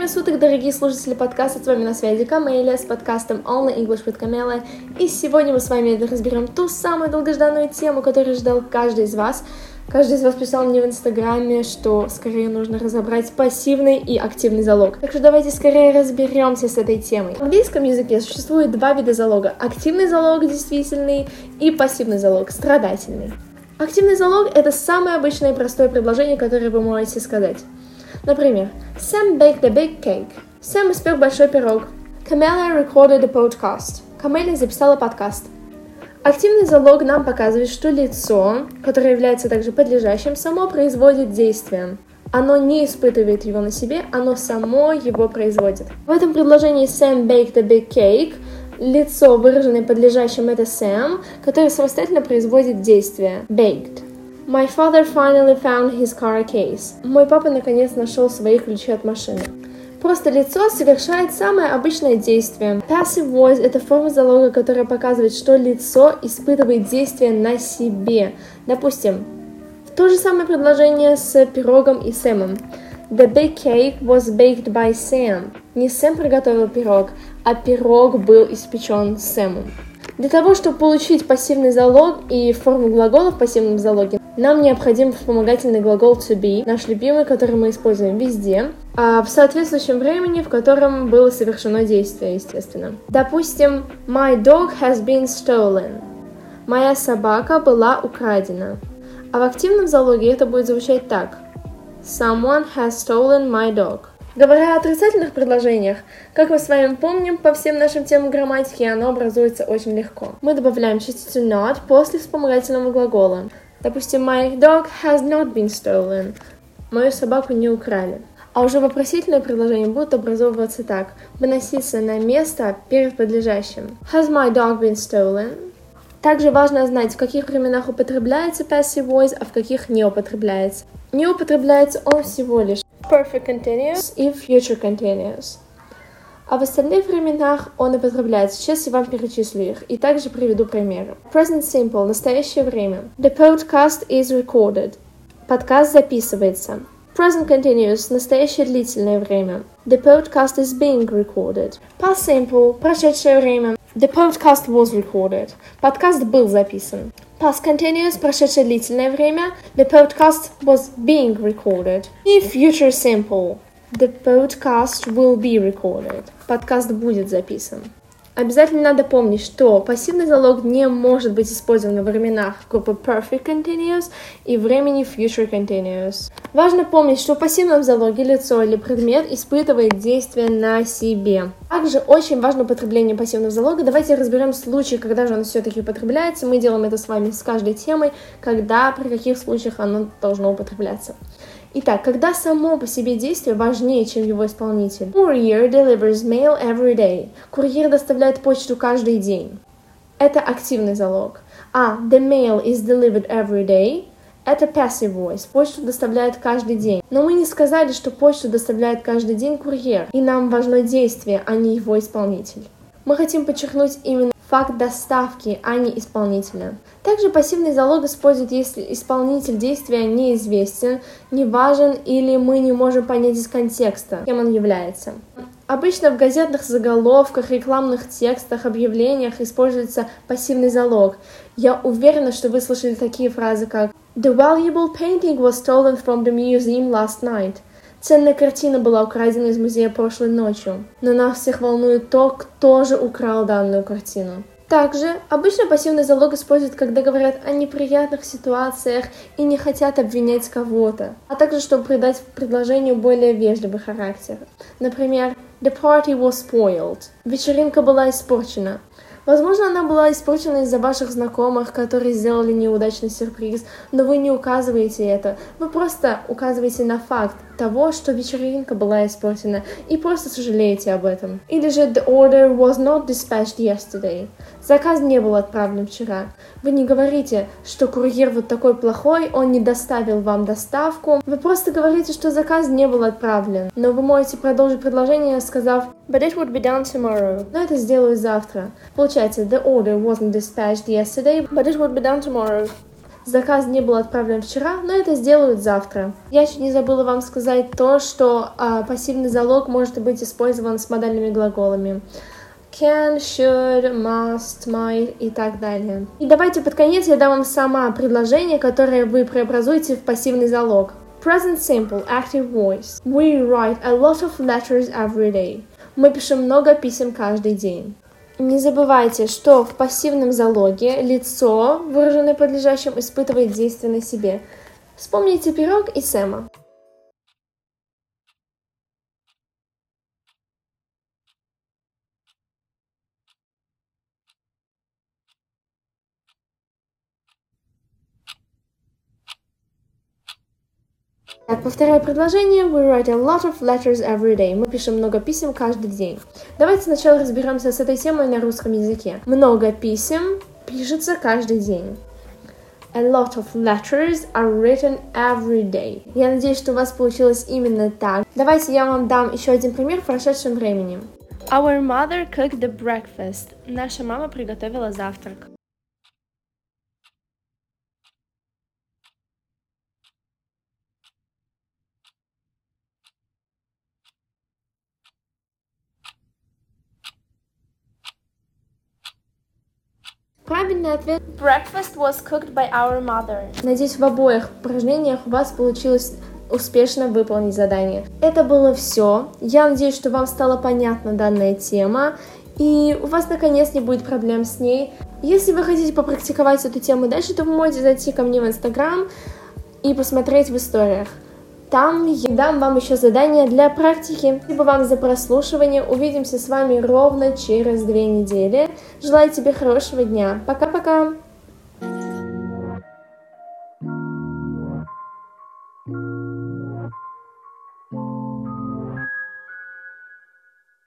время суток, дорогие слушатели подкаста, с вами на связи Камеля с подкастом Only English with Камела. И сегодня мы с вами разберем ту самую долгожданную тему, которую ждал каждый из вас. Каждый из вас писал мне в Инстаграме, что скорее нужно разобрать пассивный и активный залог. Так что давайте скорее разберемся с этой темой. В английском языке существует два вида залога. Активный залог действительный и пассивный залог страдательный. Активный залог – это самое обычное и простое предложение, которое вы можете сказать. Например, Sam baked a big cake. Сэм испек большой пирог. Camilla recorded a podcast. Камелия записала подкаст. Активный залог нам показывает, что лицо, которое является также подлежащим, само производит действие. Оно не испытывает его на себе, оно само его производит. В этом предложении Sam baked a big cake лицо, выраженное подлежащим, это Sam, который самостоятельно производит действие. Baked. My father finally found his car case. Мой папа наконец нашел свои ключи от машины. Просто лицо совершает самое обычное действие. Passive voice – это форма залога, которая показывает, что лицо испытывает действие на себе. Допустим, то же самое предложение с пирогом и Сэмом. The big cake was baked by Sam. Не Сэм приготовил пирог, а пирог был испечен Сэмом. Для того, чтобы получить пассивный залог и форму глагола в пассивном залоге, нам необходим вспомогательный глагол to be, наш любимый, который мы используем везде, а в соответствующем времени, в котором было совершено действие, естественно. Допустим, my dog has been stolen. Моя собака была украдена. А в активном залоге это будет звучать так. Someone has stolen my dog. Говоря о отрицательных предложениях, как мы с вами помним, по всем нашим темам грамматики оно образуется очень легко. Мы добавляем частицу not после вспомогательного глагола. Допустим, my dog has not been stolen. Мою собаку не украли. А уже вопросительные предложения будут образовываться так. Выноситься на место перед подлежащим. Has my dog been stolen? Также важно знать, в каких временах употребляется passive voice, а в каких не употребляется. Не употребляется он всего лишь perfect continuous и future continuous. А в остальных временах он употребляется. Сейчас я вам перечислю их и также приведу примеры. Present simple – настоящее время. The podcast is recorded. Подкаст записывается. Present continuous – настоящее длительное время. The podcast is being recorded. Past simple – прошедшее время. The podcast was recorded. Подкаст был записан. Past continuous – прошедшее длительное время. The podcast was being recorded. И future simple – The podcast will be recorded. Подкаст будет записан. Обязательно надо помнить, что пассивный залог не может быть использован в временах группы Perfect Continuous и времени Future Continuous. Важно помнить, что в пассивном залоге лицо или предмет испытывает действие на себе. Также очень важно употребление пассивного залога. Давайте разберем случаи, когда же он все-таки употребляется. Мы делаем это с вами с каждой темой, когда, при каких случаях оно должно употребляться. Итак, когда само по себе действие важнее, чем его исполнитель? Courier delivers mail every day. Курьер доставляет почту каждый день. Это активный залог. А the mail is delivered every day. Это passive voice. Почту доставляет каждый день. Но мы не сказали, что почту доставляет каждый день курьер. И нам важно действие, а не его исполнитель. Мы хотим подчеркнуть именно факт доставки, а не исполнителя. Также пассивный залог используют, если исполнитель действия неизвестен, не важен или мы не можем понять из контекста, кем он является. Обычно в газетных заголовках, рекламных текстах, объявлениях используется пассивный залог. Я уверена, что вы слышали такие фразы, как «The valuable painting was stolen from the museum last night». Ценная картина была украдена из музея прошлой ночью. Но нас всех волнует то, кто же украл данную картину. Также обычно пассивный залог используют, когда говорят о неприятных ситуациях и не хотят обвинять кого-то, а также чтобы придать предложению более вежливый характер. Например, The party was spoiled. Вечеринка была испорчена. Возможно, она была испорчена из-за ваших знакомых, которые сделали неудачный сюрприз, но вы не указываете это. Вы просто указываете на факт того, что вечеринка была испорчена, и просто сожалеете об этом. Или же the order was not dispatched yesterday. Заказ не был отправлен вчера. Вы не говорите, что курьер вот такой плохой, он не доставил вам доставку. Вы просто говорите, что заказ не был отправлен. Но вы можете продолжить предложение, сказав But it would be done tomorrow. Но это сделаю завтра. Получается, the order wasn't dispatched yesterday, but it would be done tomorrow. Заказ не был отправлен вчера, но это сделают завтра. Я еще не забыла вам сказать то, что а, пассивный залог может быть использован с модальными глаголами can, should, must, might и так далее. И давайте под конец я дам вам сама предложение, которое вы преобразуете в пассивный залог. Present simple, active voice. We write a lot of letters every day. Мы пишем много писем каждый день. Не забывайте, что в пассивном залоге лицо, выраженное подлежащим, испытывает действие на себе. Вспомните пирог и Сэма. Так, повторяю предложение. We write a lot of letters every day. Мы пишем много писем каждый день. Давайте сначала разберемся с этой темой на русском языке. Много писем пишется каждый день. A lot of letters are written every day. Я надеюсь, что у вас получилось именно так. Давайте я вам дам еще один пример в прошедшем времени. Our mother cooked the breakfast. Наша мама приготовила завтрак. Правильный ответ Breakfast was cooked by our mother. Надеюсь, в обоих упражнениях у вас получилось успешно выполнить задание. Это было все. Я надеюсь, что вам стала понятна данная тема, и у вас наконец не будет проблем с ней. Если вы хотите попрактиковать эту тему дальше, то вы можете зайти ко мне в Инстаграм и посмотреть в историях. Там я дам вам еще задание для практики. Спасибо вам за прослушивание. Увидимся с вами ровно через две недели. Желаю тебе хорошего дня. Пока-пока.